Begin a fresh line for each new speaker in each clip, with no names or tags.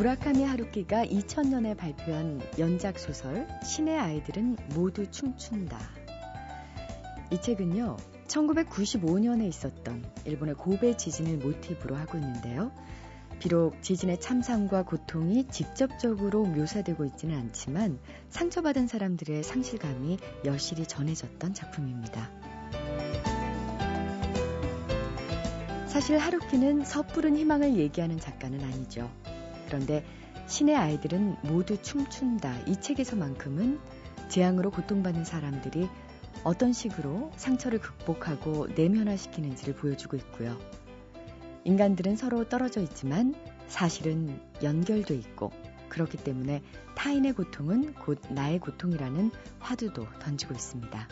무라카미 하루키가 2000년에 발표한 연작 소설 신의 아이들은 모두 춤춘다. 이 책은요. 1995년에 있었던 일본의 고베 지진을 모티브로 하고 있는데요. 비록 지진의 참상과 고통이 직접적으로 묘사되고 있지는 않지만 상처받은 사람들의 상실감이 여실히 전해졌던 작품입니다. 사실 하루키는 섣부른 희망을 얘기하는 작가는 아니죠. 그런데 신의 아이들은 모두 춤춘다. 이 책에서만큼은 재앙으로 고통받는 사람들이 어떤 식으로 상처를 극복하고 내면화시키는지를 보여주고 있고요. 인간들은 서로 떨어져 있지만 사실은 연결돼 있고 그렇기 때문에 타인의 고통은 곧 나의 고통이라는 화두도 던지고 있습니다.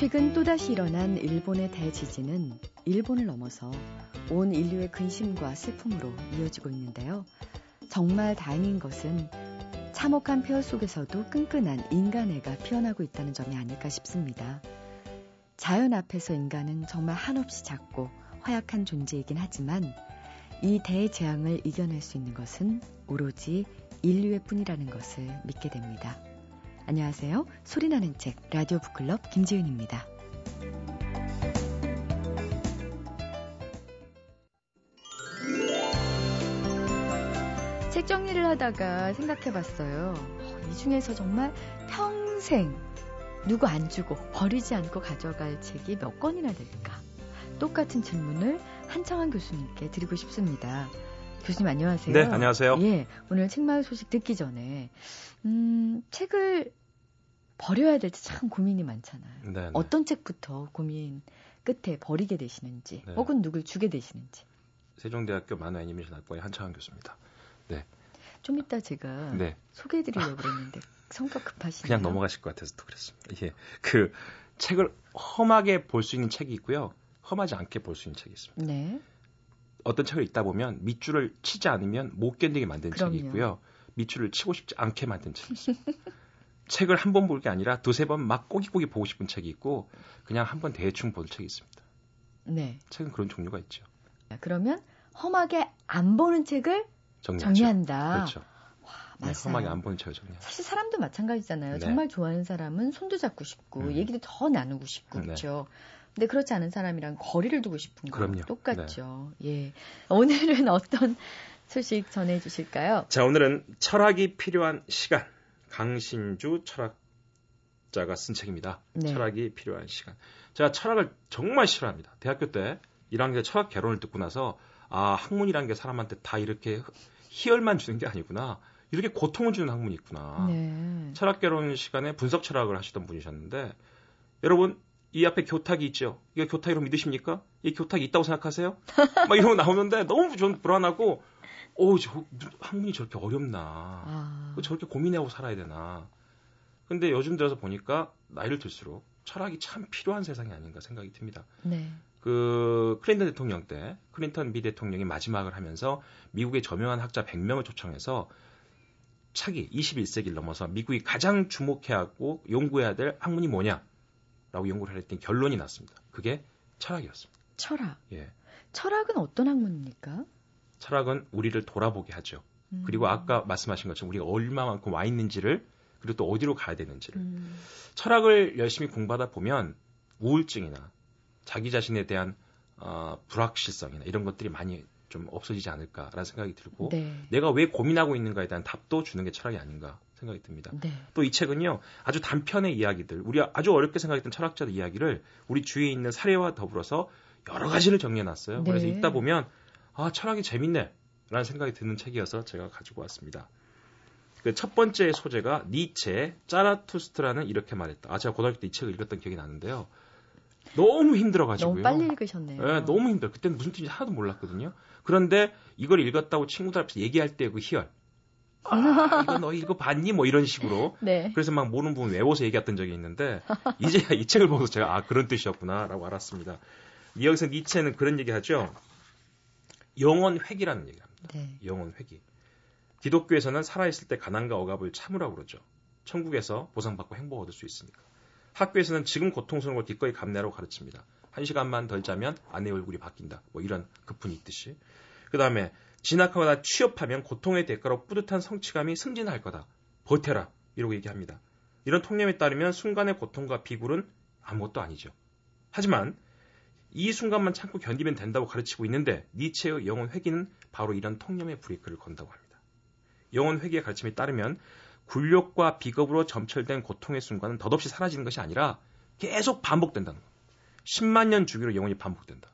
최근 또다시 일어난 일본의 대지진은 일본을 넘어서 온 인류의 근심과 슬픔으로 이어지고 있는데요. 정말 다행인 것은 참혹한 폐허 속에서도 끈끈한 인간애가 피어나고 있다는 점이 아닐까 싶습니다. 자연 앞에서 인간은 정말 한없이 작고 허약한 존재이긴 하지만 이 대재앙을 이겨낼 수 있는 것은 오로지 인류의 뿐이라는 것을 믿게 됩니다. 안녕하세요. 소리나는 책 라디오 북클럽 김지은입니다. 책 정리를 하다가 생각해 봤어요. 이 중에서 정말 평생 누구 안 주고 버리지 않고 가져갈 책이 몇 권이나 될까? 똑같은 질문을 한창환 교수님께 드리고 싶습니다. 교수님 안녕하세요.
네, 안녕하세요.
예, 오늘 책마을 소식 듣기 전에 음, 책을 버려야 될지 참 고민이 많잖아요. 네, 네. 어떤 책부터 고민 끝에 버리게 되시는지, 네. 혹은 누굴 주게 되시는지.
세종대학교 만화 애니메이션 학과의 한창환 교수입니다. 네.
좀 이따 제가 네. 소개해드리려고 그랬는데 성격 급하시네요.
그냥 넘어가실 것 같아서 또 그랬습니다. 예, 그 책을 험하게 볼 수 있는 책이 있고요. 험하지 않게 볼 수 있는 책이 있습니다. 네. 어떤 책을 읽다 보면 밑줄을 치지 않으면 못 견디게 만든 그럼요. 책이 있고요. 밑줄을 치고 싶지 않게 만든 책이 있습니다. 책을 한 번 볼 게 아니라 두세 번 막 꼬기꼬기 보고 싶은 책이 있고 그냥 한 번 대충 볼 책이 있습니다. 네. 책은 그런 종류가 있죠.
그러면 험하게 안 보는 책을 정리하죠. 정리한다.
그렇죠. 와, 네, 험하게 안 보는 책을 정리.
사실 사람도 마찬가지잖아요. 네. 정말 좋아하는 사람은 손도 잡고 싶고 음. 얘기도 더 나누고 싶고 네. 그렇죠. 근데 그렇지 않은 사람이랑 거리를 두고 싶은 거. 똑같죠. 네. 예. 오늘은 어떤 소식 전해 주실까요?
자, 오늘은 철학이 필요한 시간. 강신주 철학자가 쓴 책입니다. 네. 철학이 필요한 시간. 제가 철학을 정말 싫어합니다. 대학교 때 1학년 철학 개론을 듣고 나서 아, 학문이라는 게 사람한테 다 이렇게 희열만 주는 게 아니구나. 이렇게 고통을 주는 학문이 있구나. 네. 철학 개론 시간에 분석 철학을 하시던 분이셨는데 여러분 이 앞에 교탁이 있죠. 이게 교탁이라고 믿으십니까? 이 교탁이 있다고 생각하세요? 막거 나오는데 너무 좀 불안하고 오, 저 학문이 저렇게 어렵나. 아. 저렇게 고민하고 살아야 되나. 근데 요즘 들어서 보니까 나이를 들수록 철학이 참 필요한 세상이 아닌가 생각이 듭니다. 네. 그 클린턴 대통령 때 클린턴 미 대통령이 마지막을 하면서 미국의 저명한 학자 100명을 초청해서 차기 21세기를 넘어서 미국이 가장 주목해야 하고 연구해야 될 학문이 뭐냐라고 연구를 했더니 결론이 났습니다. 그게 철학이었습니다.
철학. 예. 철학은 어떤 학문입니까?
철학은 우리를 돌아보게 하죠. 음. 그리고 아까 말씀하신 것처럼 우리가 얼마만큼 와 있는지를 그리고 또 어디로 가야 되는지를 음. 철학을 열심히 공부하다 보면 우울증이나 자기 자신에 대한 어, 불확실성이나 이런 것들이 많이 좀 없어지지 않을까라는 생각이 들고 네. 내가 왜 고민하고 있는가에 대한 답도 주는 게 철학이 아닌가 생각이 듭니다. 네. 또이 책은요 아주 단편의 이야기들 우리 아주 어렵게 생각했던 철학자들 이야기를 우리 주위에 있는 사례와 더불어서 여러 가지를 정리해놨어요. 네. 그래서 읽다 보면 아 철학이 재밌네 라는 생각이 드는 책이어서 제가 가지고 왔습니다. 그 첫 번째 소재가 니체 짜라투스트라는 이렇게 말했다. 아 제가 고등학교 때 이 책을 읽었던 기억이 나는데요. 너무 힘들어가지고요.
너무 빨리 읽으셨네요.
네, 너무 힘들어. 그때는 무슨 뜻인지 하나도 몰랐거든요. 그런데 이걸 읽었다고 친구들 앞에서 얘기할 때 그 희열. 아, 이거 너 이거 봤니? 뭐 이런 식으로. 네. 그래서 막 모르는 부분 외워서 얘기했던 적이 있는데 이제 이 책을 보고서 제가 아 그런 뜻이었구나라고 알았습니다. 여기서 니체는 그런 얘기 하죠. 영원 회기라는 얘기를 합니다. 네. 영원 회기. 기독교에서는 살아있을 때 가난과 억압을 참으라고 그러죠. 천국에서 보상받고 행복 을 얻을 수 있으니까. 학교에서는 지금 고통스러운 걸 기꺼이 감내하라고 가르칩니다. 한 시간만 덜 자면 아내 얼굴이 바뀐다. 뭐 이런 급분이 있듯이. 그 다음에 진학하거나 취업하면 고통의 대가로 뿌듯한 성취감이 승진할 거다. 버텨라. 이러고 얘기합니다. 이런 통념에 따르면 순간의 고통과 비굴은 아무것도 아니죠. 하지만 이 순간만 참고 견디면 된다고 가르치고 있는데 니체의 영혼 회귀는 바로 이런 통념의 브레이크를 건다고 합니다. 영혼 회귀의 가르침에 따르면 굴욕과 비겁으로 점철된 고통의 순간은 덧없이 사라지는 것이 아니라 계속 반복된다는 겁니다. 10만 년 주기로 영혼이 반복된다.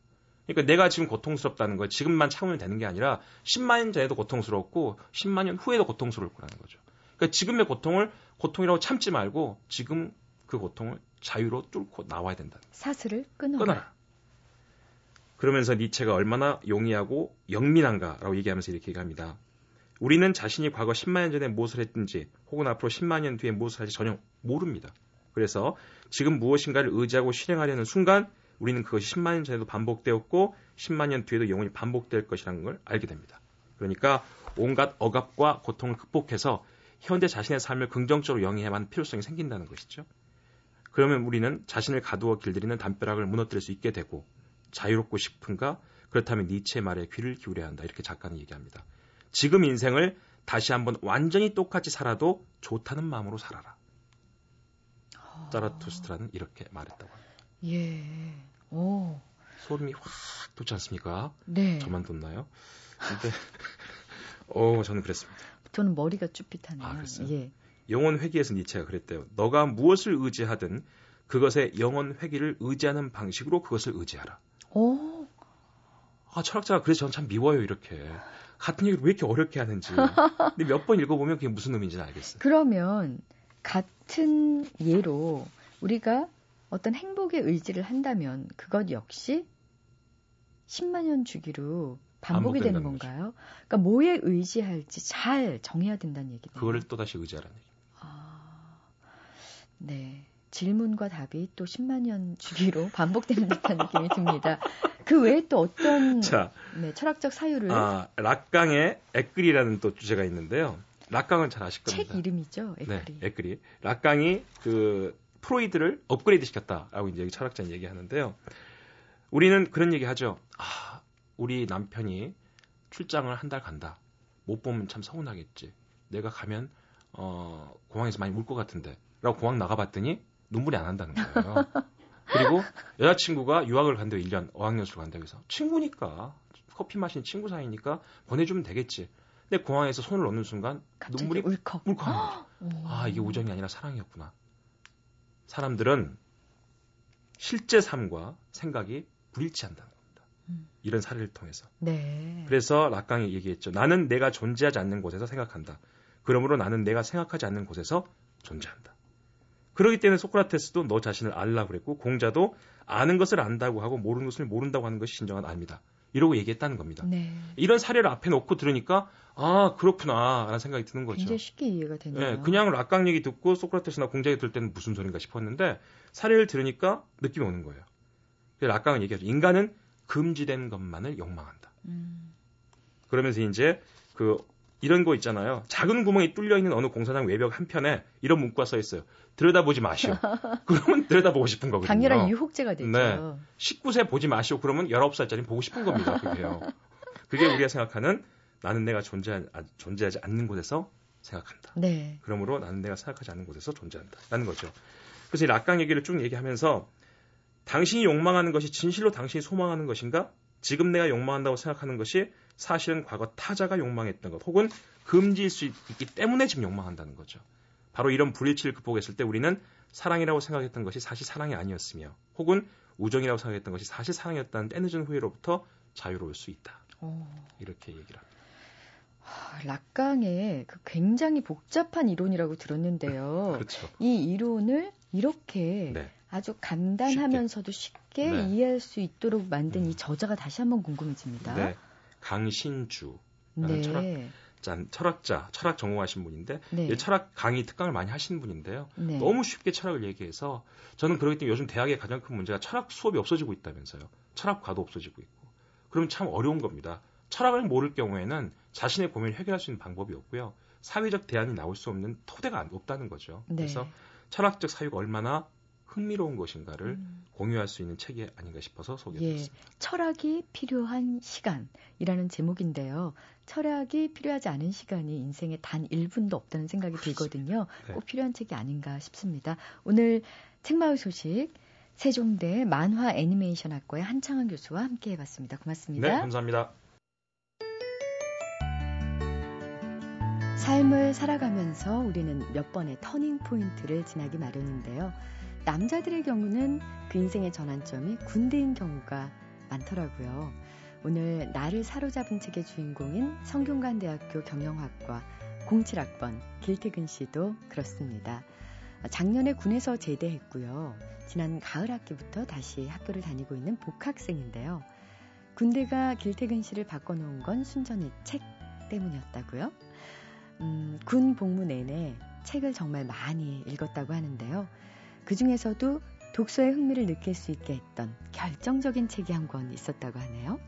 그러니까 내가 지금 고통스럽다는 거 지금만 참으면 되는 게 아니라 10만 년 전에도 고통스럽고 10만 년 후에도 고통스러울 거라는 거죠. 그러니까 지금의 고통을 고통이라고 참지 말고 지금 그 고통을 자유로 뚫고 나와야 된다.
사슬을 끊어라.
끊어라. 그러면서 니체가 얼마나 용이하고 영민한가라고 얘기하면서 이렇게 얘기합니다. 우리는 자신이 과거 10만 년 전에 무엇을 했든지 혹은 앞으로 10만 년 뒤에 무엇을 할지 전혀 모릅니다. 그래서 지금 무엇인가를 의지하고 실행하려는 순간 우리는 그것이 10만 년 전에도 반복되었고 10만 년 뒤에도 영원히 반복될 것이라는 걸 알게 됩니다. 그러니까 온갖 억압과 고통을 극복해서 현재 자신의 삶을 긍정적으로 영위해야만 필요성이 생긴다는 것이죠. 그러면 우리는 자신을 가두어 길들이는 담벼락을 무너뜨릴 수 있게 되고 자유롭고 싶은가? 그렇다면 니체의 말에 귀를 기울여야 한다. 이렇게 작가는 얘기합니다. 지금 인생을 다시 한번 완전히 똑같이 살아도 좋다는 마음으로 살아라. 아... 자라투스트라는 이렇게 말했다고 합니다.
예. 오.
소름이 확 돋지 않습니까?
네.
저만 돋나요? 근데 어, 저는 그랬습니다.
저는 머리가 쭈삣하네요.
아, 그랬어요?
예.
영혼 회귀에서 니체가 그랬대요. 너가 무엇을 의지하든 그것의 영혼 회귀를 의지하는 방식으로 그것을 의지하라.
오.
아, 철학자가 그래서 저는 참 미워요, 이렇게. 같은 얘기를 왜 이렇게 어렵게 하는지. 근데 몇 번 읽어보면 그게 무슨 의미인지는 알겠어요.
그러면 같은 예로 우리가 어떤 행복의 의지를 한다면 그것 역시 10만 년 주기로 반복이 되는 건가요? 거죠. 그러니까 뭐에 의지할지 잘 정해야 된다는 얘기네요.
그거를 또 다시 의지하라는 얘기.
아, 네. 질문과 답이 또 10만 년 주기로 반복되는 듯한 느낌이 듭니다. 그 외에 또 어떤 자, 네, 철학적 사유를
아, 락강의 에끌이라는 또 주제가 있는데요. 락강은 잘 아실 겁니다.
책 이름이죠, 에끌이.
네, 에끌이. 락강이 그 프로이드를 업그레이드 시켰다라고 이제 철학자는 얘기하는데요. 우리는 그런 얘기 하죠. 아, 우리 남편이 출장을 한 달 간다. 못 보면 참 서운하겠지. 내가 가면 어, 공항에서 많이 울 것 같은데. 라고 공항 나가봤더니 눈물이 안 난다는 거예요. 그리고 여자친구가 유학을 간대요. 1년 어학연수를 간다고 해서. 친구니까. 커피 마신 친구 사이니까 보내주면 되겠지. 근데 공항에서 손을 넣는 순간 눈물이
울컥.
울컥. 아, 이게 우정이 아니라 사랑이었구나. 사람들은 실제 삶과 생각이 불일치한다는 겁니다. 음. 이런 사례를 통해서.
네.
그래서 락강이 얘기했죠. 나는 내가 존재하지 않는 곳에서 생각한다. 그러므로 나는 내가 생각하지 않는 곳에서 존재한다. 그러기 때문에 소크라테스도 너 자신을 알라 그랬고 공자도 아는 것을 안다고 하고 모르는 것을 모른다고 하는 것이 진정한 압니다. 이러고 얘기했다는 겁니다.
네.
이런 사례를 앞에 놓고 들으니까 아 그렇구나라는 생각이 드는 거죠.
굉장히 쉽게 이해가 되네요.
네, 그냥 락강 얘기 듣고 소크라테스나 공자 얘기 들을 때는 무슨 소린가 싶었는데 사례를 들으니까 느낌이 오는 거예요. 그래서 락강은 얘기하죠. 인간은 금지된 것만을 욕망한다. 음. 그러면서 이제 그 이런 거 있잖아요. 작은 구멍이 뚫려 있는 어느 공사장 외벽 한편에 이런 문구가 써 있어요. 들여다보지 마시오. 그러면 들여다보고 싶은 거거든요.
강렬한 유혹제가 되죠. 네.
19세 보지 마시오. 그러면 19살짜리 보고 싶은 겁니다. 그게요. 그게 우리가 생각하는 나는 내가 존재, 아, 존재하지 않는 곳에서 생각한다.
네.
그러므로 나는 내가 생각하지 않는 곳에서 존재한다. 라는 거죠. 그래서 이 락강 얘기를 쭉 얘기하면서 당신이 욕망하는 것이 진실로 당신이 소망하는 것인가? 지금 내가 욕망한다고 생각하는 것이 사실은 과거 타자가 욕망했던 것 혹은 금지일 수 있기 때문에 지금 욕망한다는 거죠. 바로 이런 불일치를 극복했을 때 우리는 사랑이라고 생각했던 것이 사실 사랑이 아니었으며 혹은 우정이라고 생각했던 것이 사실 사랑이었다는 때늦은 후회로부터 자유로울 수 있다. 오. 이렇게 얘기를 합니다.
락강의 그 굉장히 복잡한 이론이라고 들었는데요.
그렇죠.
이 이론을 이렇게 네. 아주 간단하면서도 쉽게, 쉽게 네. 이해할 수 있도록 만든 음. 이 저자가 다시 한번 궁금해집니다.
네. 강신주. 네. 철학, 짠, 철학자, 철학 전공하신 분인데 네. 철학 강의 특강을 많이 하시는 분인데요. 네. 너무 쉽게 철학을 얘기해서 저는 그러기 때문에 요즘 대학의 가장 큰 문제가 철학 수업이 없어지고 있다면서요. 철학과도 없어지고 있고. 그럼 참 어려운 겁니다. 철학을 모를 경우에는 자신의 고민을 해결할 수 있는 방법이 없고요. 사회적 대안이 나올 수 없는 토대가 없다는 거죠. 네. 그래서 철학적 사유가 얼마나 흥미로운 것인가를 음. 공유할 수 있는 책이 아닌가 싶어서 소개했습니다.
예, 철학이 필요한 시간이라는 제목인데요. 철학이 필요하지 않은 시간이 인생에 단 1분도 없다는 생각이 들거든요. 네. 꼭 필요한 책이 아닌가 싶습니다. 오늘 책마을 소식 세종대 만화 애니메이션 학과의 한창원 교수와 함께 해봤습니다. 고맙습니다.
네, 감사합니다.
삶을 살아가면서 우리는 몇 번의 터닝 포인트를 지나기 마련인데요. 남자들의 경우는 그 인생의 전환점이 군대인 경우가 많더라고요. 오늘 나를 사로잡은 책의 주인공인 성균관대학교 경영학과 07학번 길태근 씨도 그렇습니다. 작년에 군에서 제대했고요. 지난 가을 학기부터 다시 학교를 다니고 있는 복학생인데요. 군대가 길태근 씨를 바꿔놓은 건 순전히 책 때문이었다고요? 음, 군 복무 내내 책을 정말 많이 읽었다고 하는데요. 그 중에서도 독서의 흥미를 느낄 수 있게 했던 결정적인 책이 한 권 있었다고 하네요.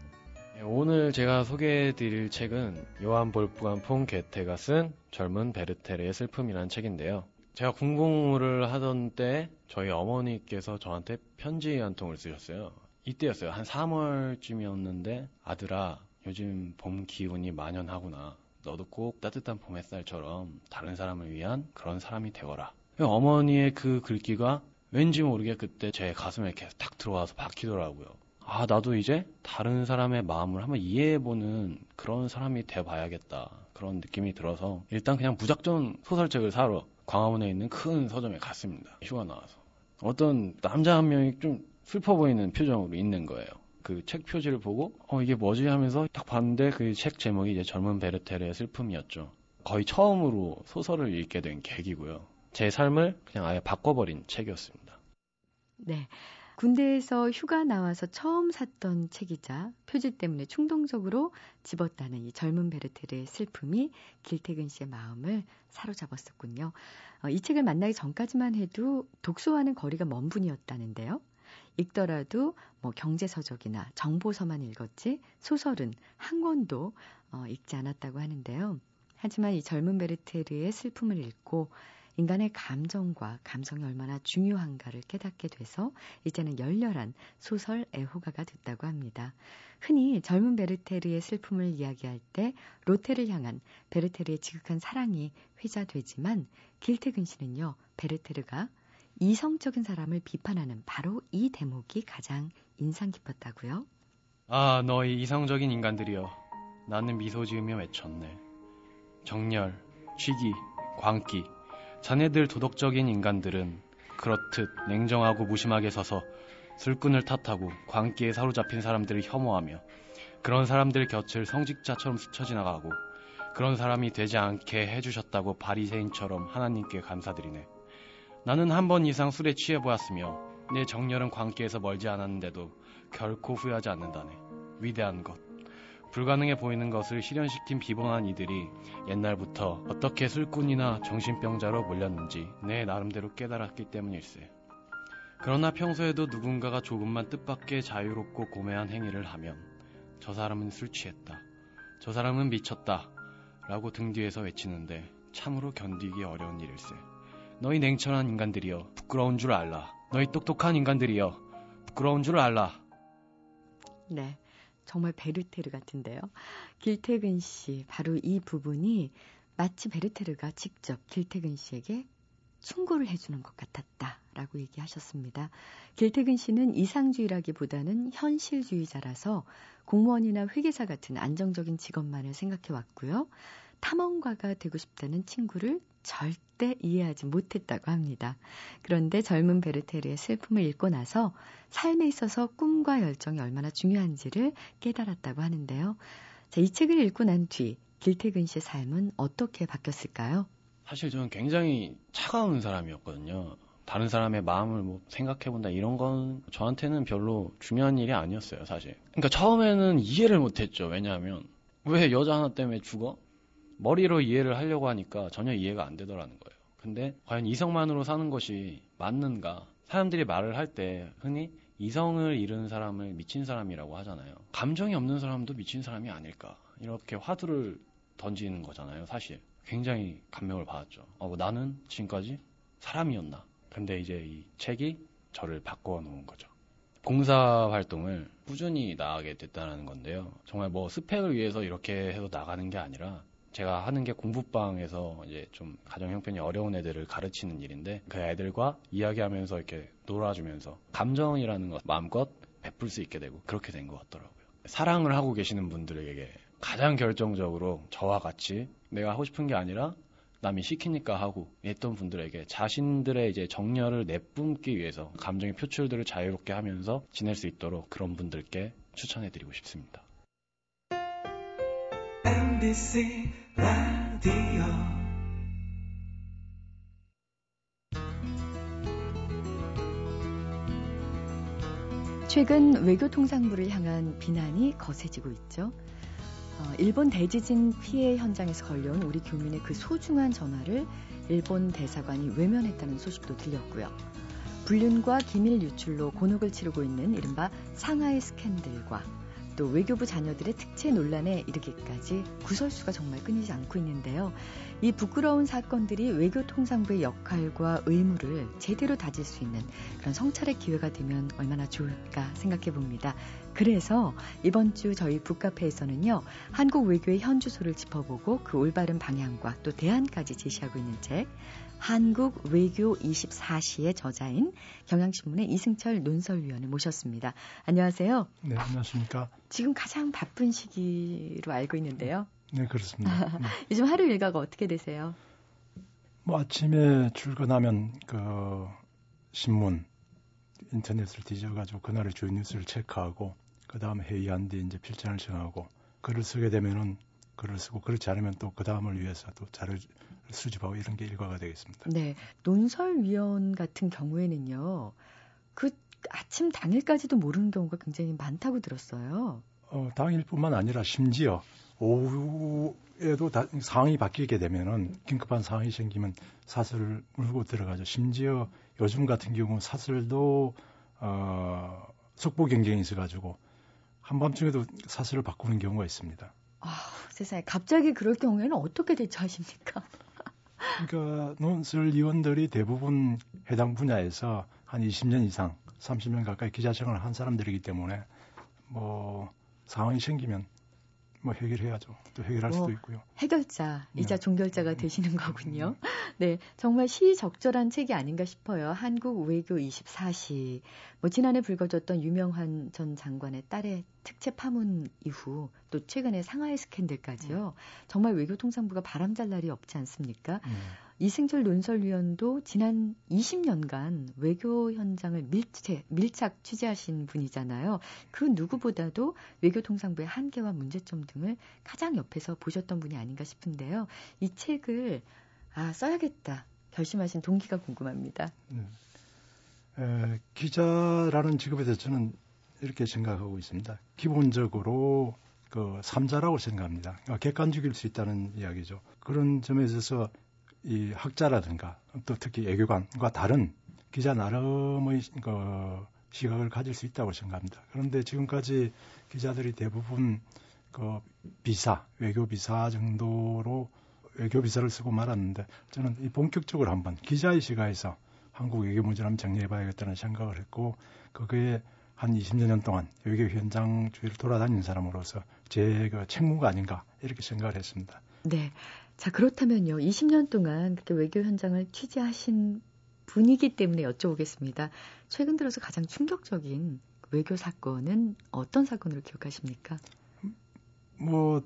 네, 오늘 제가 소개해드릴 책은 요한 볼프간 폰 게테가 쓴 젊은 베르테르의 슬픔이라는 책인데요. 제가 공부를 하던 때 저희 어머니께서 저한테 편지 한 통을 쓰셨어요. 이때였어요. 한 3월쯤이었는데 아들아 요즘 봄 기운이 만연하구나. 너도 꼭 따뜻한 봄 햇살처럼 다른 사람을 위한 그런 사람이 되어라. 어머니의 그 글귀가 왠지 모르게 그때 제 가슴에 이렇게 탁 들어와서 박히더라고요. 아, 나도 이제 다른 사람의 마음을 한번 이해해보는 그런 사람이 돼봐야겠다. 그런 느낌이 들어서 일단 그냥 무작정 소설책을 사러 광화문에 있는 큰 서점에 갔습니다. 휴가 나와서. 어떤 남자 한 명이 좀 슬퍼 보이는 표정으로 있는 거예요. 그 책 표지를 보고 어 이게 뭐지 하면서 딱 봤는데 그 책 제목이 이제 젊은 베르테르의 슬픔이었죠. 거의 처음으로 소설을 읽게 된 계기고요. 제 삶을 그냥 아예 바꿔버린 책이었습니다.
네. 군대에서 휴가 나와서 처음 샀던 책이자 표지 때문에 충동적으로 집었다는 이 젊은 베르테르의 슬픔이 길태근 씨의 마음을 사로잡았었군요. 어, 이 책을 만나기 전까지만 해도 독서와는 거리가 먼 분이었다는데요. 읽더라도 뭐 경제서적이나 정보서만 읽었지 소설은 한 권도 어, 읽지 않았다고 하는데요. 하지만 이 젊은 베르테르의 슬픔을 읽고 인간의 감정과 감성이 얼마나 중요한가를 깨닫게 돼서 이제는 열렬한 소설 애호가가 됐다고 합니다. 흔히 젊은 베르테르의 슬픔을 이야기할 때 로테를 향한 베르테르의 지극한 사랑이 회자되지만 길태근 씨는요, 베르테르가 이성적인 사람을 비판하는 바로 이 대목이 가장 인상 깊었다고요?
아, 너희 이성적인 인간들이여. 나는 미소 지으며 외쳤네. 정렬, 취기, 광기. 자네들 도덕적인 인간들은 그렇듯 냉정하고 무심하게 서서 술꾼을 탓하고 광기에 사로잡힌 사람들을 혐오하며 그런 사람들 곁을 성직자처럼 스쳐 지나가고 그런 사람이 되지 않게 해주셨다고 바리새인처럼 하나님께 감사드리네. 나는 한 번 이상 술에 취해 보았으며 내 정열은 광기에서 멀지 않았는데도 결코 후회하지 않는다네. 위대한 것. 불가능해 보이는 것을 실현시킨 비범한 이들이 옛날부터 어떻게 술꾼이나 정신병자로 몰렸는지 내 나름대로 깨달았기 때문일세. 그러나 평소에도 누군가가 조금만 뜻밖의 자유롭고 고매한 행위를 하면 저 사람은 술 취했다. 저 사람은 미쳤다. 라고 등 뒤에서 외치는데 참으로 견디기 어려운 일일세. 너희 냉철한 인간들이여 부끄러운 줄 알라. 너희 똑똑한 인간들이여 부끄러운 줄 알라.
네. 정말 베르테르 같은데요. 길태근 씨, 바로 이 부분이 마치 베르테르가 직접 길태근 씨에게 충고를 해주는 것 같았다라고 얘기하셨습니다. 길태근 씨는 이상주의라기보다는 현실주의자라서 공무원이나 회계사 같은 안정적인 직업만을 생각해 왔고요. 탐험가가 되고 싶다는 친구를 절대 이해하지 못했다고 합니다. 그런데 젊은 베르테르의 슬픔을 읽고 나서 삶에 있어서 꿈과 열정이 얼마나 중요한지를 깨달았다고 하는데요. 자, 이 책을 읽고 난 뒤 길태근 씨의 삶은 어떻게 바뀌었을까요?
사실 저는 굉장히 차가운 사람이었거든요. 다른 사람의 마음을 뭐 생각해본다 이런 건 저한테는 별로 중요한 일이 아니었어요, 사실. 그러니까 처음에는 이해를 못했죠. 왜냐하면 왜 여자 하나 때문에 죽어? 머리로 이해를 하려고 하니까 전혀 이해가 안 되더라는 거예요. 근데 과연 이성만으로 사는 것이 맞는가? 사람들이 말을 할 때 흔히 이성을 잃은 사람을 미친 사람이라고 하잖아요. 감정이 없는 사람도 미친 사람이 아닐까? 이렇게 화두를 던지는 거잖아요, 사실. 굉장히 감명을 받았죠. 어, 나는 지금까지 사람이었나? 근데 이제 이 책이 저를 바꿔 놓은 거죠. 봉사 활동을 꾸준히 나가게 됐다는 건데요. 정말 뭐 스펙을 위해서 이렇게 해서 나가는 게 아니라 제가 하는 게 공부방에서 이제 좀 가정 형편이 어려운 애들을 가르치는 일인데 그 애들과 이야기하면서 이렇게 놀아주면서 감정이라는 것 마음껏 베풀 수 있게 되고 그렇게 된 것 같더라고요. 사랑을 하고 계시는 분들에게 가장 결정적으로 저와 같이 내가 하고 싶은 게 아니라 남이 시키니까 하고 했던 분들에게 자신들의 이제 정열을 내뿜기 위해서 감정의 표출들을 자유롭게 하면서 지낼 수 있도록 그런 분들께 추천해드리고 싶습니다. MBC 라디오
최근 외교통상부를 향한 비난이 거세지고 있죠. 어, 일본 대지진 피해 현장에서 걸려온 우리 교민의 그 소중한 전화를 일본 대사관이 외면했다는 소식도 들렸고요. 불륜과 기밀 유출로 곤혹을 치르고 있는 이른바 상하이 스캔들과 또 외교부 자녀들의 특채 논란에 이르기까지 구설수가 정말 끊이지 않고 있는데요. 이 부끄러운 사건들이 외교통상부의 역할과 의무를 제대로 다질 수 있는 그런 성찰의 기회가 되면 얼마나 좋을까 생각해 봅니다. 그래서 이번 주 저희 북카페에서는요, 한국 외교의 현주소를 짚어보고 그 올바른 방향과 또 대안까지 제시하고 있는 책, 한국 외교 24시의 저자인 경향신문의 이승철 논설위원을 모셨습니다. 안녕하세요.
네, 안녕하십니까.
지금 가장 바쁜 시기로 알고 있는데요.
네, 그렇습니다. 네.
요즘 하루 일과가 어떻게 되세요?
뭐 아침에 출근하면 그 신문, 인터넷을 뒤져가지고 그날의 주요 뉴스를 체크하고 그 다음에 회의한 뒤 이제 필장을 정하고 글을 쓰게 되면은 글을 쓰고 그렇지 않으면 또 그 다음을 위해서 또 자료를 수집하고 이런 게 일과가 되겠습니다.
네. 논설위원 같은 경우에는요. 그 아침 당일까지도 모르는 경우가 굉장히 많다고 들었어요.
어, 당일뿐만 아니라 심지어 오후에도 다, 상황이 바뀌게 되면은 긴급한 상황이 생기면 사슬을 물고 들어가죠. 심지어 요즘 같은 경우 사슬도 어, 속보 경쟁이 있어가지고 한밤중에도 사슬을 바꾸는 경우가 있습니다.
아, 세상에 갑자기 그럴 경우에는 어떻게 대처하십니까?
그러니까 논설위원들이 대부분 해당 분야에서 한 20년 이상, 30년 가까이 기자 생활을 한 사람들이기 때문에 뭐 상황이 생기면 뭐 해결해야죠. 또 해결할 수도 뭐 있고요.
해결자이자 네. 종결자가 되시는 거군요. 네, 정말 시적절한 책이 아닌가 싶어요. 한국 외교 24시. 뭐 지난해 불거졌던 유명한 전 장관의 딸의 특채 파문 이후 또 최근에 상하이 스캔들까지요. 정말 외교통상부가 바람잘 날이 없지 않습니까? 음. 이승철 논설위원도 지난 20년간 외교 현장을 밀체, 밀착 취재하신 분이잖아요. 그 누구보다도 외교통상부의 한계와 문제점 등을 가장 옆에서 보셨던 분이 아닌가 싶은데요. 이 책을 아 써야겠다 결심하신 동기가 궁금합니다. 네.
에, 기자라는 직업에 대해서 저는 이렇게 생각하고 있습니다. 기본적으로 그 삼자라고 생각합니다. 객관적일 수 있다는 이야기죠. 그런 점에 있어서 이 학자라든가 또 특히 애교관과 다른 기자 나름의 그 시각을 가질 수 있다고 생각합니다. 그런데 지금까지 기자들이 대부분 그 비사, 외교 비사 정도로 외교 비사를 쓰고 말았는데 저는 이 본격적으로 한번 기자의 시각에서 한국 외교 문제를 한번 정리해봐야겠다는 생각을 했고 그게 한 20여 년 동안 외교 현장 주위를 돌아다닌 사람으로서 제 그 책무가 아닌가 이렇게 생각을 했습니다.
네. 자, 그렇다면요. 20년 동안 그렇게 외교 현장을 취재하신 분이기 때문에 여쭤보겠습니다. 최근 들어서 가장 충격적인 외교 사건은 어떤 사건으로 기억하십니까?
뭐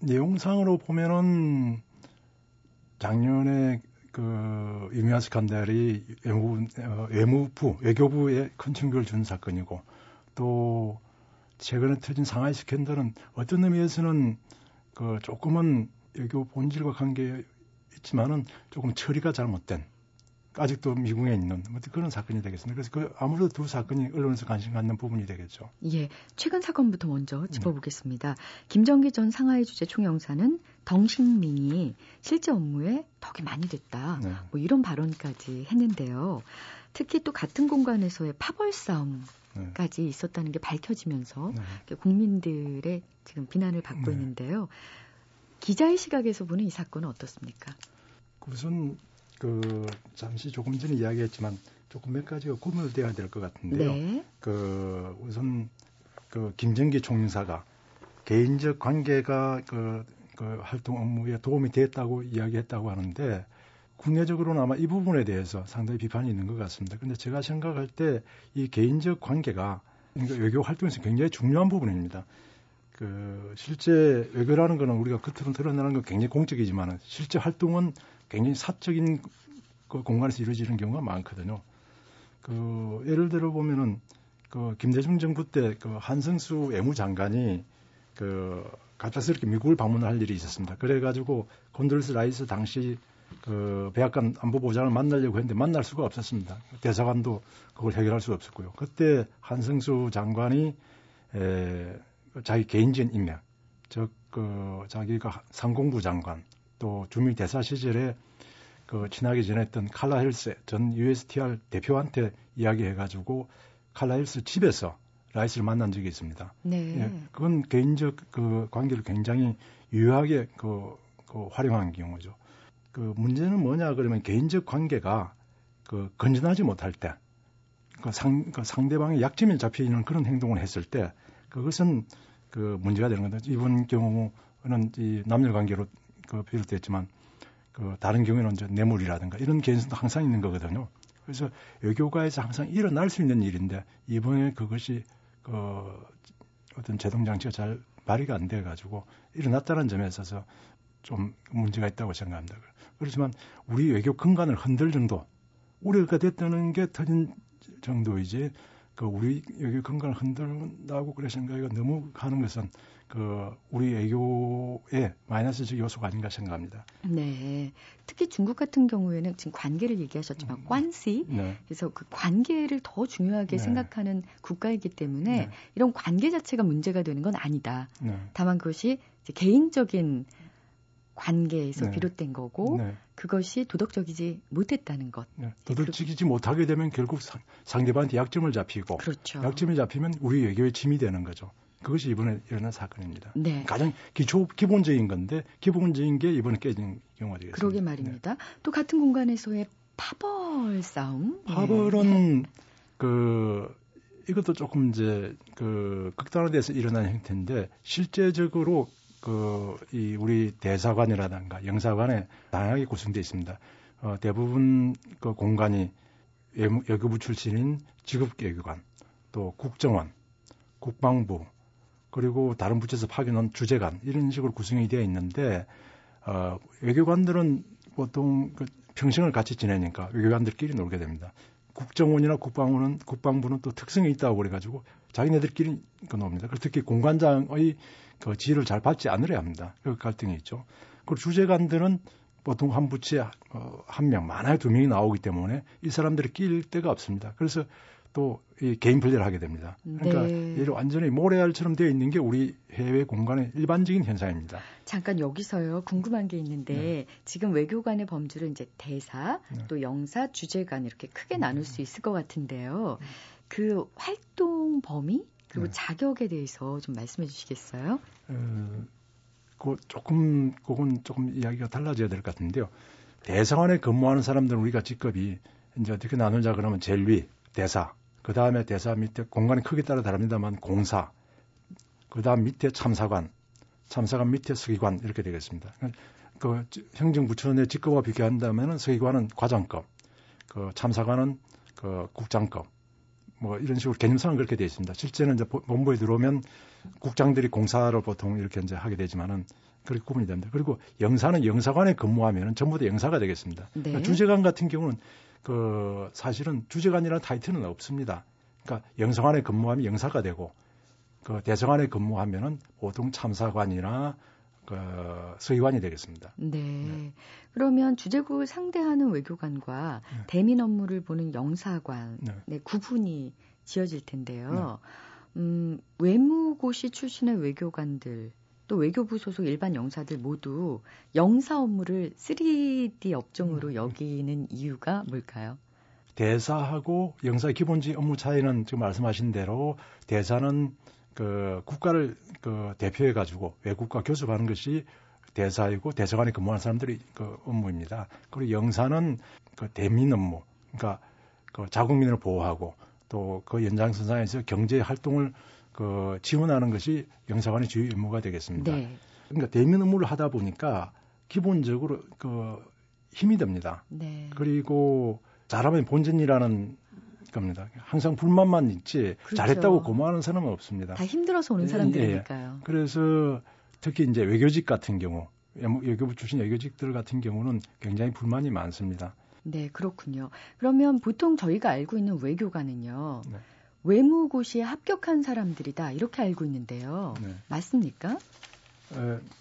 내용상으로 보면은 작년에 그 유미아 스칸달이 외무, 어, 외무부 외교부에 큰 충격을 준 사건이고 또 최근에 터진 상하이 스캔들은 어떤 의미에서는 그 조금은 외교 본질과 관계 있지만은 조금 처리가 잘못된 아직도 미궁에 있는 뭐 그런 사건이 되겠습니다. 그래서 그 아무래도 두 사건이 언론에서 관심 갖는 부분이 되겠죠.
예, 최근 사건부터 먼저 짚어보겠습니다. 네. 김정기 전 상하이 주재 총영사는 덩신민이 실제 업무에 덕이 많이 됐다. 네. 뭐 이런 발언까지 했는데요. 특히 또 같은 공간에서의 파벌 싸움까지 네. 있었다는 게 밝혀지면서 네. 국민들의 지금 비난을 받고 네. 있는데요. 기자의 시각에서 보는 이 사건은 어떻습니까?
우선 그 잠시 조금 전에 이야기했지만 조금 몇 가지가 구별돼야 될 것 같은데요. 네. 그 우선 그 김정기 총리사가 개인적 관계가 그, 그 활동 업무에 도움이 됐다고 이야기했다고 하는데 국내적으로는 아마 이 부분에 대해서 상당히 비판이 있는 것 같습니다. 근데 제가 생각할 때 이 개인적 관계가 그러니까 외교 활동에서 굉장히 중요한 부분입니다. 그 실제 외교라는 거는 우리가 겉으로 드러나는 건 굉장히 공적이지만 실제 활동은 굉장히 사적인 그 공간에서 이루어지는 경우가 많거든요. 그 예를 들어 보면은 그 김대중 정부 때 그 한승수 외무장관이 그 갑작스럽게 미국을 방문할 일이 있었습니다. 그래가지고 콘돌리자 라이스 당시 그 백악관 안보보좌관을 만나려고 했는데 만날 수가 없었습니다. 대사관도 그걸 해결할 수 없었고요. 그때 한승수 장관이 에, 자기 개인적인 인맥, 즉, 그, 자기가 상공부 장관, 또 주미 대사 시절에 그 친하게 지냈던 칼라 헬스 전 USTR 대표한테 이야기해가지고 칼라 헬스 집에서 라이스를 만난 적이 있습니다.
네. 예,
그건 개인적 그 관계를 굉장히 유효하게 그, 그 활용한 경우죠. 그 문제는 뭐냐 그러면 개인적 관계가 그 건전하지 못할 때, 그 상, 그 상대방의 약점에 잡혀 있는 그런 행동을 했을 때, 그것은 그 문제가 되는 거죠. 이번 경우는 이 남녀 관계로 그 비롯됐지만, 그 다른 경우에는 이제 뇌물이라든가 이런 개인성도 항상 있는 거거든요. 그래서 외교가에서 항상 일어날 수 있는 일인데 이번에 그것이 그 어떤 제동 장치가 잘 발휘가 안 돼 가지고 일어났다는 점에 있어서 좀 문제가 있다고 생각합니다. 그렇지만 우리 외교 근간을 흔들 정도 우려가 됐다는 게 터진 정도이지 그 우리 외교 근간을 흔들다고 그래 생각이 너무 하는 것은 그 우리 외교의 마이너스적 요소가 아닌가 생각합니다.
네. 특히 중국 같은 경우에는 지금 관계를 얘기하셨지만 음, 관시 네. 그래서 그 관계를 더 중요하게 네. 생각하는 국가이기 때문에 네. 이런 관계 자체가 문제가 되는 건 아니다. 네. 다만 그것이 개인적인 관계에서 네. 비롯된 거고 네. 그것이 도덕적이지 못했다는 것. 네.
도덕적이지 못하게 되면 결국 상대방한테 약점을 잡히고
그렇죠.
약점이 잡히면 우리 외교의 짐이 되는 거죠. 그것이 이번에 일어난 사건입니다.
네.
가장 기초 기본적인 건데 기본적인 게 이번에 깨진 경우가 되겠습니다.
그러게 말입니다. 네. 또 같은 공간에서의 파벌 싸움.
파벌은 네. 그 이것도 조금 이제 그 극단화돼서 일어난 형태인데 실제적으로 그, 이, 우리 대사관이라든가 영사관에 다양하게 구성되어 있습니다. 어, 대부분 그 공간이 외교부 출신인 직업외교관, 또 국정원, 국방부, 그리고 다른 부처에서 파견한 주재관, 이런 식으로 구성이 되어 있는데, 어, 외교관들은 보통 그 평생을 같이 지내니까 외교관들끼리 놀게 됩니다. 국정원이나 국방부는, 국방부는 또 특성이 있다고 그래가지고 자기네들끼리 그 놉니다. 특히 공관장의 그 지혜를 잘 받지 않으려 합니다. 그 갈등이 있죠. 그리고 주재관들은 보통 한 부처에 어, 한 명, 많아야 두 명이 나오기 때문에 이 사람들이 낄 데가 없습니다. 그래서 또 이 개인 분리를 하게 됩니다. 그러니까 네. 이를 완전히 모래알처럼 되어 있는 게 우리 해외 공간의 일반적인 현상입니다.
잠깐 여기서요 궁금한 게 있는데 네. 지금 외교관의 범주를 이제 대사, 네. 또 영사, 주재관 이렇게 크게 나눌 수 있을 것 같은데요. 그 활동 범위 그리고 네. 자격에 대해서 좀 말씀해 주시겠어요? 어,
그 조금 그건 조금 이야기가 달라져야 될 것 같은데요. 대사관에 근무하는 사람들은 우리가 직급이 이제 어떻게 나누자 그러면 제일 위 대사, 그 다음에 대사 밑에 공간의 크기에 따라 다릅니다만 공사, 그 다음 밑에 참사관, 참사관 밑에 서기관 이렇게 되겠습니다. 그 행정부처의 직급과 비교한다면은 서기관은 과장급, 그 참사관은 그 국장급, 뭐 이런 식으로 개념상은 그렇게 되어 있습니다. 실제는 이제 본부에 들어오면 국장들이 공사를 보통 이렇게 이제 하게 되지만은 그렇게 구분이 됩니다. 그리고 영사는 영사관에 근무하면 전부 다 영사가 되겠습니다.
네.
그러니까 주재관 같은 경우는 그 사실은 주재관이라는 타이틀은 없습니다. 그러니까 영사관에 근무하면 영사가 되고 그 대성관에 근무하면은 보통 참사관이나 그 서기관이 되겠습니다.
네. 네. 그러면 주재국을 상대하는 외교관과 네. 대민 업무를 보는 영사관의 네. 구분이 지어질 텐데요. 네. 음, 외무고시 출신의 외교관들 또 외교부 소속 일반 영사들 모두 영사 업무를 3D 업종으로 음. 여기는 이유가 뭘까요?
대사하고 영사의 기본적인 업무 차이는 지금 말씀하신 대로 대사는 그 국가를 그 대표해 가지고 외국과 교섭하는 것이 대사이고 대사관에 근무하는 사람들이 그 업무입니다. 그리고 영사는 그 대민 업무, 그러니까 그 자국민을 보호하고 또 그 연장선상에서 경제 활동을 그 지원하는 것이 영사관의 주요 임무가 되겠습니다. 네. 그러니까 대면 업무를 하다 보니까 기본적으로 그 힘이 됩니다. 네. 그리고 잘하면 본전이라는 겁니다. 항상 불만만 있지 그렇죠. 잘했다고 고마워하는 사람은 없습니다.
다 힘들어서 오는 예, 사람들이니까요. 예.
그래서 특히 이제 외교직 같은 경우 외교부 출신 외교직들 같은 경우는 굉장히 불만이 많습니다.
네, 그렇군요. 그러면 보통 저희가 알고 있는 외교관은요. 네. 외무고시에 합격한 사람들이다 이렇게 알고 있는데요. 네. 맞습니까?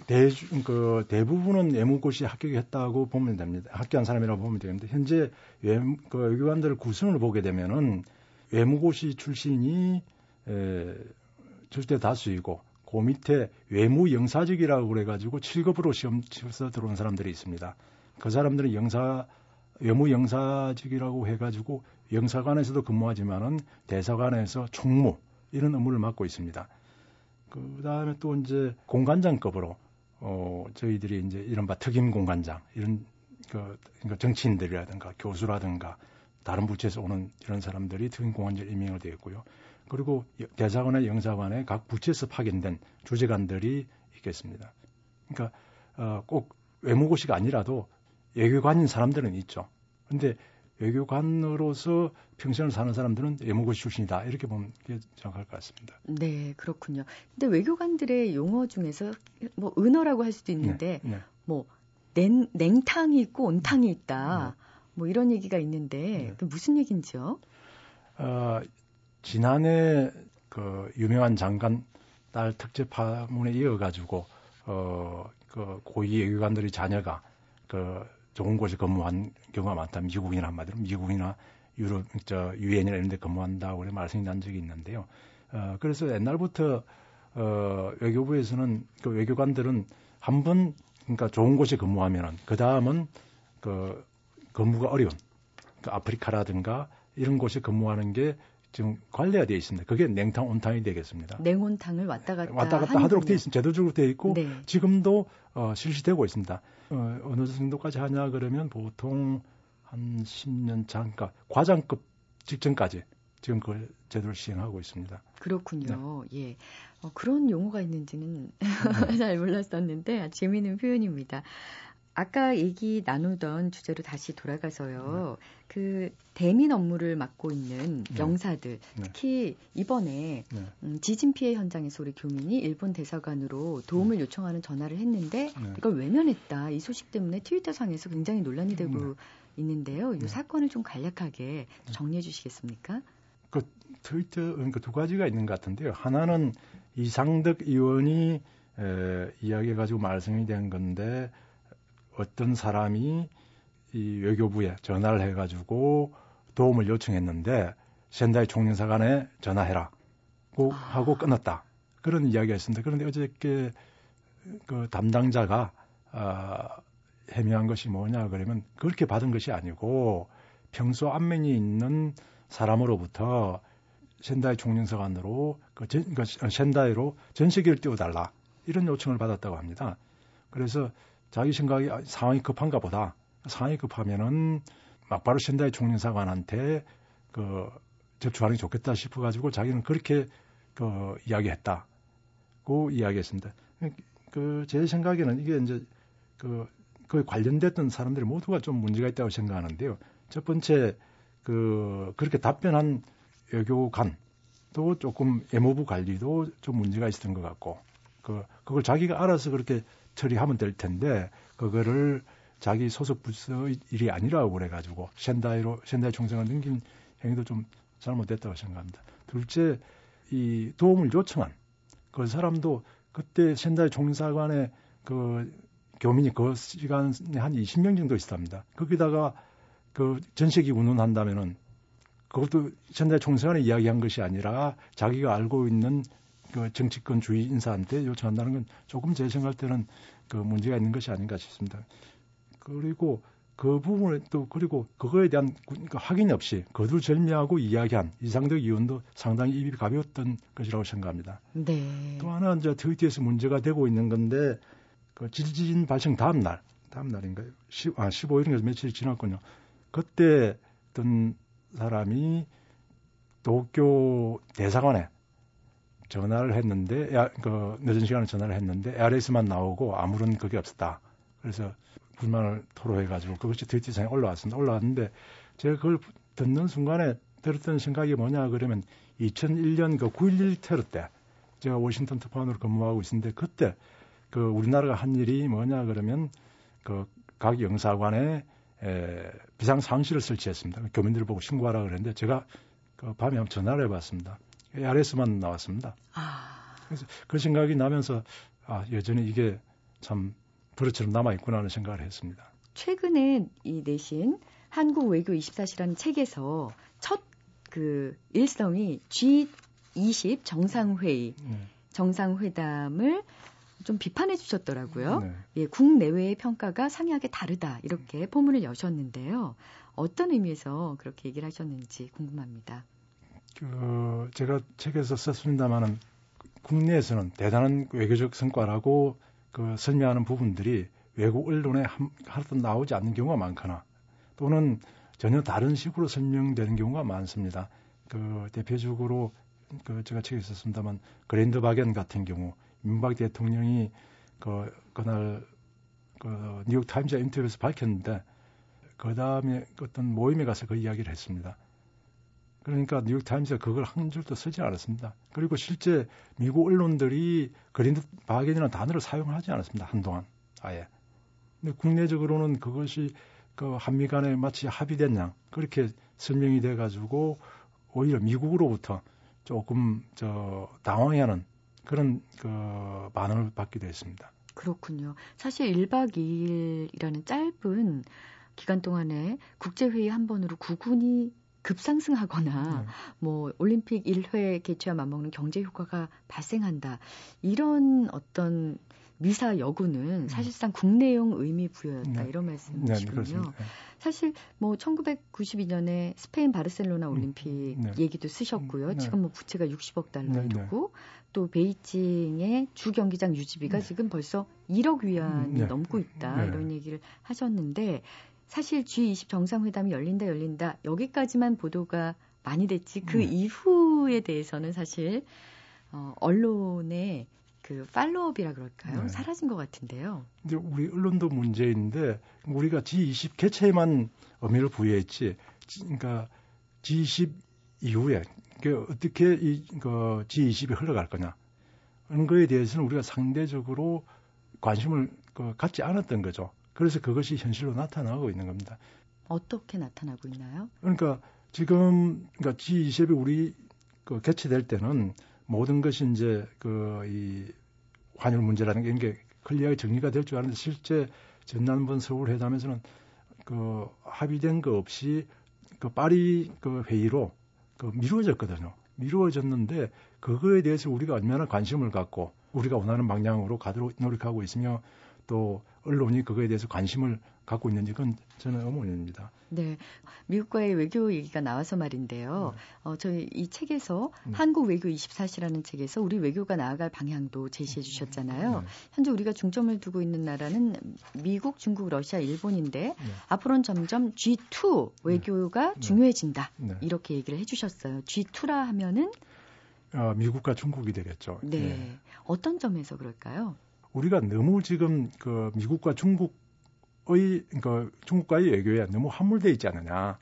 대, 그 대부분은 외무고시에 합격했다고 보면 됩니다. 합격한 사람이라고 보면 되는데 현재 외무, 그 외교관들 구성을 보게 되면은 외무고시 출신이 에, 절대 다수이고 그 밑에 외무 영사직이라고 그래가지고 7급으로 시험 치서 들어온 사람들이 있습니다. 그 사람들은 영사 외무 영사직이라고 해가지고 영사관에서도 근무하지만은 대사관에서 총무 이런 업무를 맡고 있습니다. 그 다음에 또 이제 공관장급으로 어 저희들이 이제 이른바 특임 공관장 이런 그 그러니까 정치인들이라든가 교수라든가 다른 부처에서 오는 이런 사람들이 특임 공관장 임명을 되어 있고요. 그리고 대사관의 영사관에 각 부처에서 파견된 주재관들이 있겠습니다. 그러니까 어, 꼭 외무고시가 아니라도 외교관인 사람들은 있죠. 근데 외교관으로서 평생을 사는 사람들은 외무고시 출신이다. 이렇게 보면 정확할 것 같습니다.
네, 그렇군요. 근데 외교관들의 용어 중에서 뭐 은어라고 할 수도 있는데 네, 네. 뭐 냉, 냉탕이 있고 온탕이 있다. 네. 뭐 이런 얘기가 있는데 그 무슨 얘기인지요?
어, 지난해 그 유명한 장관 딸 특집 파문에 이어 가지고 어, 그 고위 외교관들의 자녀가 그 좋은 곳에 근무한 경우가 많다. 미국이나 한마디로 미국이나 유럽, 저 유엔이나 이런 데 근무한다고 그래 말씀이 난 적이 있는데요. 어, 그래서 옛날부터 어, 외교부에서는 그 외교관들은 한 번 그러니까 좋은 곳에 근무하면은 그 다음은 그 근무가 어려운 그 아프리카라든가 이런 곳에 근무하는 게 지금 관리가 되어 있습니다. 그게 냉탕 온탕이 되겠습니다.
냉온탕을 왔다 갔다
왔다 갔다 하도록 되어 있습니다. 제도적으로 되어 있고 네. 지금도 어, 실시되고 있습니다. 어, 어느 정도까지 하냐 그러면 보통 한 10년 잠깐 과장급 직전까지 지금 그 제도를 시행하고 있습니다.
그렇군요. 네. 예. 어, 그런 용어가 있는지는 네. 잘 몰랐었는데 재미있는 표현입니다. 아까 얘기 나누던 주제로 다시 돌아가서요. 네. 그 대민 업무를 맡고 있는 네. 영사들, 네. 특히 이번에 네. 음, 지진 피해 현장에서 우리 교민이 일본 대사관으로 도움을 네. 요청하는 전화를 했는데 네. 이걸 외면했다. 이 소식 때문에 트위터 상에서 굉장히 논란이 되고 있는데요. 이 사건을 좀 간략하게 정리해 주시겠습니까?
그 트위터 그러니까 두 가지가 있는 것 같은데요. 하나는 이상덕 의원이 에, 이야기해 가지고 말씀이 된 건데 어떤 사람이 이 외교부에 전화를 해가지고 도움을 요청했는데 샌다이 총리사관에 전화해라 고 하고 끊었다 그런 이야기가 있습니다. 그런데 어저께 그 담당자가 아, 해명한 것이 뭐냐 그러면 그렇게 받은 것이 아니고 평소 안면이 있는 사람으로부터 샌다이 총리사관으로 그, 전, 그 샌다이로 전세기를 띄워달라 이런 요청을 받았다고 합니다. 그래서 자기 생각이 상황이 급한가 보다. 상황이 급하면은 막바로 신다의 총리사관한테 그 접촉하는 게 좋겠다 싶어가지고 자기는 그렇게 그 이야기했다고 이야기했습니다. 그 제 생각에는 이게 이제 그, 그 관련됐던 사람들이 모두가 좀 문제가 있다고 생각하는데요. 첫 번째 그 그렇게 답변한 외교관도 조금 외무부 관리도 좀 문제가 있었던 것 같고 그 그걸 자기가 알아서 그렇게 처리하면 될 텐데 그거를 자기 소속 부서의 일이 아니라고 그래가지고 샌다이로 샌다이 총장을 넘긴 행위도 좀 잘못됐다고 생각합니다. 둘째 이 도움을 요청한 그 사람도 그때 샌다이 총사관에 그 교민이 그 시간에 한 20명 정도 있었답니다. 거기다가 그 전세기 운운한다면은 그것도 샌다이 총사관에 이야기한 것이 아니라 자기가 알고 있는 그 정치권 주의 인사한테 요청한다는 건 조금 제 생각할 때는 그 문제가 있는 것이 아닌가 싶습니다. 그리고 그 부분을 또 그리고 그거에 대한 그 확인 없이 거두절미하고 이야기한 이상덕 의원도 상당히 입이 가벼웠던 것이라고 생각합니다. 네. 또 하나 이제 트위터에서 문제가 되고 있는 건데 그 지진 발생 다음 날, 다음 날인가요? 10, 아 15일인가 며칠 지났군요. 그때 어떤 사람이 도쿄 대사관에 전화를 했는데 그 늦은 시간에 전화를 했는데 ARS만 나오고 아무런 그게 없었다. 그래서 불만을 토로해가지고 그것이 트위터상에 올라왔습니다. 올라왔는데 제가 그걸 듣는 순간에 들었던 생각이 뭐냐 그러면 2001년 그 9.11 테러 때 제가 워싱턴 특파원으로 근무하고 있었는데 그때 그 우리나라가 한 일이 뭐냐 그러면 그 각 영사관에 에, 비상상실을 설치했습니다. 교민들을 보고 신고하라 그랬는데 제가 그 밤에 한번 전화를 해봤습니다. ARS만 나왔습니다. 아. 그래서 그 생각이 나면서 아 여전히 이게 참 버릇처럼 남아 있구나 하는 생각을 했습니다.
최근에 이 내신 한국 외교 24시라는 책에서 첫 그 일성이 G20 정상회의 네. 정상회담을 좀 비판해 주셨더라고요. 네. 예, 국내외의 평가가 상이하게 다르다 이렇게 포문을 여셨는데요. 어떤 의미에서 그렇게 얘기를 하셨는지 궁금합니다.
그 제가 책에서 썼습니다만은 국내에서는 대단한 외교적 성과라고 그 설명하는 부분들이 외국 언론에 한, 하나도 나오지 않는 경우가 많거나 또는 전혀 다른 식으로 설명되는 경우가 많습니다. 그 대표적으로 그 제가 책에 썼습니다만 그랜드 바겐 같은 경우 민박 대통령이 그 그날 그 뉴욕 타임즈 인터뷰에서 밝혔는데 그 다음에 어떤 모임에 가서 그 이야기를 했습니다. 그러니까 뉴욕 타임즈가 그걸 한 줄도 쓰지 않았습니다. 그리고 실제 미국 언론들이 그린드 바겐이라는 단어를 사용하지 않았습니다. 한동안 아예. 근데 국내적으로는 그것이 그 한미 간에 마치 합의된 양 그렇게 설명이 돼 가지고 오히려 미국으로부터 조금 저 당황해하는 그런 그 반응을 받기도 했습니다.
그렇군요. 사실 1박 2일이라는 짧은 기간 동안에 국제회의 한 번으로 구군이 급상승하거나 네. 뭐 올림픽 1회 개최와 맞먹는 경제 효과가 발생한다. 이런 어떤 미사 여구는 음. 사실상 국내용 의미 부여였다 네. 이런 말씀이시군요. 네, 사실 뭐 1992년에 스페인 바르셀로나 음. 올림픽 네. 얘기도 쓰셨고요. 네. 지금 뭐 부채가 60억 달러에 두고 또 베이징의 주 경기장 유지비가 지금 벌써 1억 위안이 넘고 있다 이런 얘기를 하셨는데 사실 G20 정상회담이 열린다 열린다 여기까지만 보도가 많이 됐지 그 네. 이후에 대해서는 사실 어, 언론의 그 팔로업이라 그럴까요? 네. 사라진 것 같은데요.
근데 우리 언론도 문제인데 우리가 G20 개최에만 의미를 부여했지. 그러니까 G20 이후에 그 어떻게 이 그 G20이 흘러갈 거냐 하는 거에 대해서는 우리가 상대적으로 관심을 그 갖지 않았던 거죠. 그래서 그것이 현실로 나타나고 있는 겁니다.
어떻게 나타나고 있나요?
그러니까 지금 그러니까 G20이 우리 그 개최될 때는 모든 것이 이제 그 이 환율 문제라는 게 클리어하게 정리가 될 줄 알았는데 실제 전남번 서울 회담에서는 그 합의된 거 없이 그 파리 그 회의로 그 미루어졌거든요. 미루어졌는데 그거에 대해서 우리가 얼마나 관심을 갖고 우리가 원하는 방향으로 가도록 노력하고 있으며 또 언론이 그거에 대해서 관심을 갖고 있는지 그건 저는 의문입니다.
네. 미국과의 외교 얘기가 나와서 말인데요. 네. 어, 저희 이 책에서 네. 한국 외교 24시라는 책에서 우리 외교가 나아갈 방향도 제시해 주셨잖아요. 네. 현재 우리가 중점을 두고 있는 나라는 미국, 중국, 러시아, 일본인데 네. 앞으로는 점점 G2 외교가 네. 중요해진다. 네. 이렇게 얘기를 해 주셨어요. G2라 하면은
어, 미국과 중국이 되겠죠.
네. 어떤 점에서 그럴까요?
우리가 너무 지금 그 미국과 중국의 그 중국과의 외교에 너무 함몰돼 있지 않느냐.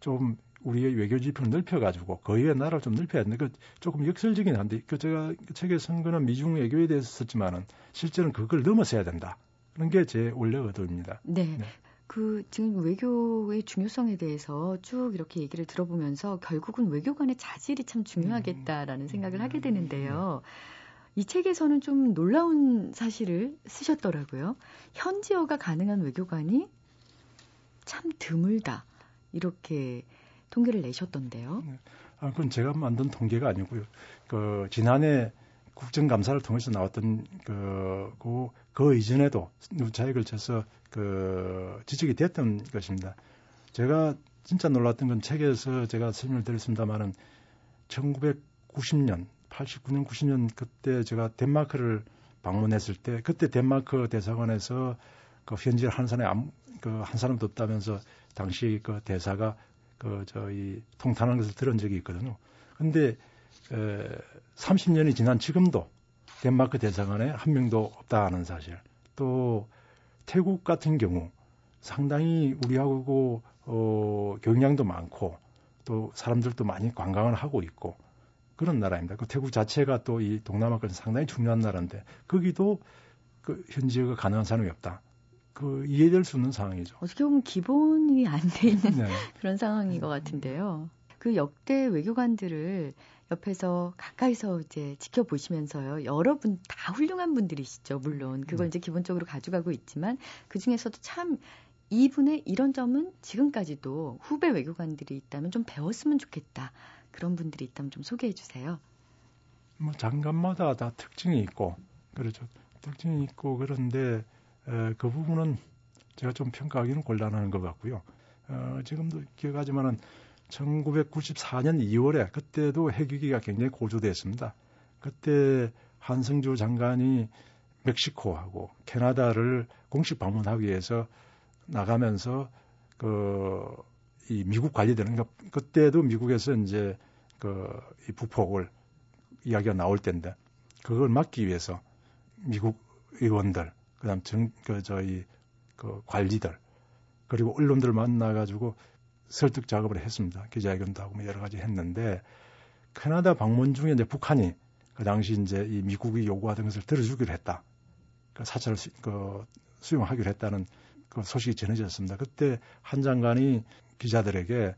좀 우리의 외교 지표를 넓혀가지고 거의의 나라를 좀 넓혀야 되는데 그 조금 역설적인 한데 그 제가 그 책에 쓴 거는 미중 외교에 대해서 썼지만은 실제는 그걸 넘어서야 된다. 그런 게 제 원래 의도입니다.
네. 네. 그 지금 외교의 중요성에 대해서 쭉 이렇게 얘기를 들어보면서 결국은 외교관의 자질이 참 중요하겠다라는 음, 생각을 하게 되는데요. 음, 이 책에서는 좀 놀라운 사실을 쓰셨더라고요. 현지어가 가능한 외교관이 참 드물다. 이렇게 통계를 내셨던데요. 네.
아, 그건 제가 만든 통계가 아니고요. 그 지난해 국정감사를 통해서 나왔던 그, 그, 그 이전에도 누차에 걸쳐서 그 지적이 됐던 것입니다. 제가 진짜 놀랐던 건 책에서 제가 설명을 드렸습니다만은 1990년 89년, 90년 그때 제가 덴마크를 방문했을 때 그때 덴마크 대사관에서 그 현지를 한 사람이 그한 사람도 없다면서 당시 그 대사가 그 저희 통탄한 것을 들은 적이 있거든요. 근데 에, 30년이 지난 지금도 덴마크 대사관에 한 명도 없다는 사실. 또 태국 같은 경우 상당히 우리하고 어, 경량도 많고 또 사람들도 많이 관광을 하고 있고 그런 나라입니다. 그 태국 자체가 또 이 동남아권 상당히 중요한 나라인데 거기도 그 현지화가 가능한 사람이 없다. 그 이해될 수 없는 상황이죠.
어떻게 보면 기본이 안 돼 있는 네. 그런 상황인 것 같은데요. 그 역대 외교관들을 옆에서 가까이서 이제 지켜보시면서요. 여러분 다 훌륭한 분들이시죠. 물론 그걸 음. 이제 기본적으로 가져가고 있지만 그 중에서도 참 이분의 이런 점은 지금까지도 후배 외교관들이 있다면 좀 배웠으면 좋겠다. 그런 분들이 있다면 좀 소개해 주세요.
뭐 장관마다 다 특징이 있고 그렇죠. 특징이 있고 그런데 에, 그 부분은 제가 좀 평가하기는 곤란한 것 같고요. 어, 지금도 기억하지만은 1994년 2월에 그때도 핵위기가 굉장히 고조됐습니다. 그때 한승주 장관이 멕시코하고 캐나다를 공식 방문하기 위해서 나가면서 그 이 미국 관리되는 그러니까 그때도 미국에서 이제 그 이 북폭을 이야기가 나올 때인데 그걸 막기 위해서 미국 의원들 그다음 정그 저희 그 관리들 그리고 언론들 만나 가지고 설득 작업을 했습니다. 기자회견도 하고 뭐 여러 가지 했는데 캐나다 방문 중에 이제 북한이 그 당시 이제 이 미국이 요구하던 것을 들어주기로 했다. 그 사찰을 수, 그 수용하기로 했다는 그 소식이 전해졌습니다. 그때 한 장관이 기자들에게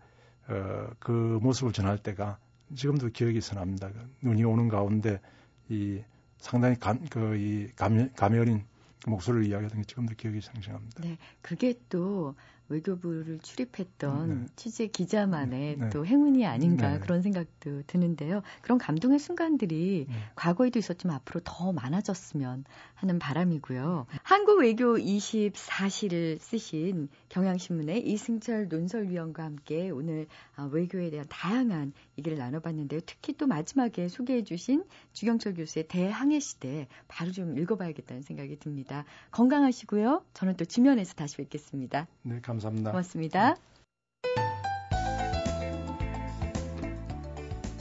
어, 그 모습을 전할 때가 지금도 기억이 선납니다. 그 눈이 오는 가운데 이 상당히 감, 그, 이 감, 가면인 목소리를 이야기하던 게 지금도 기억이 생생합니다.
네. 그게 또 외교부를 출입했던 네. 취재 기자만의 네. 또 행운이 아닌가 네. 그런 생각도 드는데요. 그런 감동의 순간들이 네. 과거에도 있었지만 앞으로 더 많아졌으면 하는 바람이고요. 한국 외교 24시를 쓰신 경향신문의 이승철 논설위원과 함께 오늘 아, 외교에 대한 다양한 얘기를 나눠봤는데요. 특히 또 마지막에 소개해주신 주경철 교수의 대항해 시대 바로 좀 읽어봐야겠다는 생각이 듭니다. 건강하시고요. 저는 또 지면에서 다시 뵙겠습니다.
네, 감사합니다.
고맙습니다.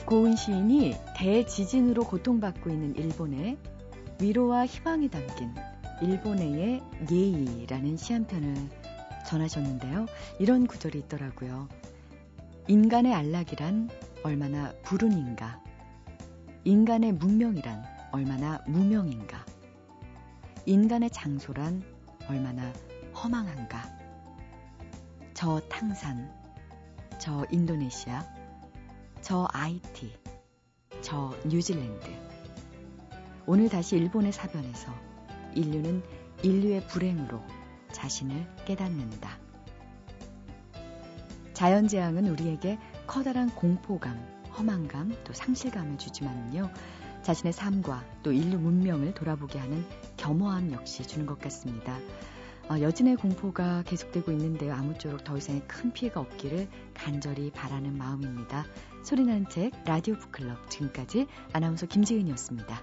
고은 시인이 대지진으로 고통받고 있는 일본에 위로와 희망이 담긴 일본해의 예의라는 시 한 편을 전하셨는데요. 이런 구절이 있더라고요. 인간의 안락이란 얼마나 불운인가. 인간의 문명이란 얼마나 무명인가. 인간의 장소란 얼마나 허망한가. 저 탕산, 저 인도네시아, 저 아이티, 저 뉴질랜드. 오늘 다시 일본의 사변에서 인류는 인류의 불행으로 자신을 깨닫는다. 자연재앙은 우리에게 커다란 공포감, 허망감, 또 상실감을 주지만요. 자신의 삶과 또 인류 문명을 돌아보게 하는 겸허함 역시 주는 것 같습니다. 어, 여진의 공포가 계속되고 있는데요. 아무쪼록 더 이상의 큰 피해가 없기를 간절히 바라는 마음입니다. 소리나는 책 라디오 북클럽 지금까지 아나운서 김지은이었습니다.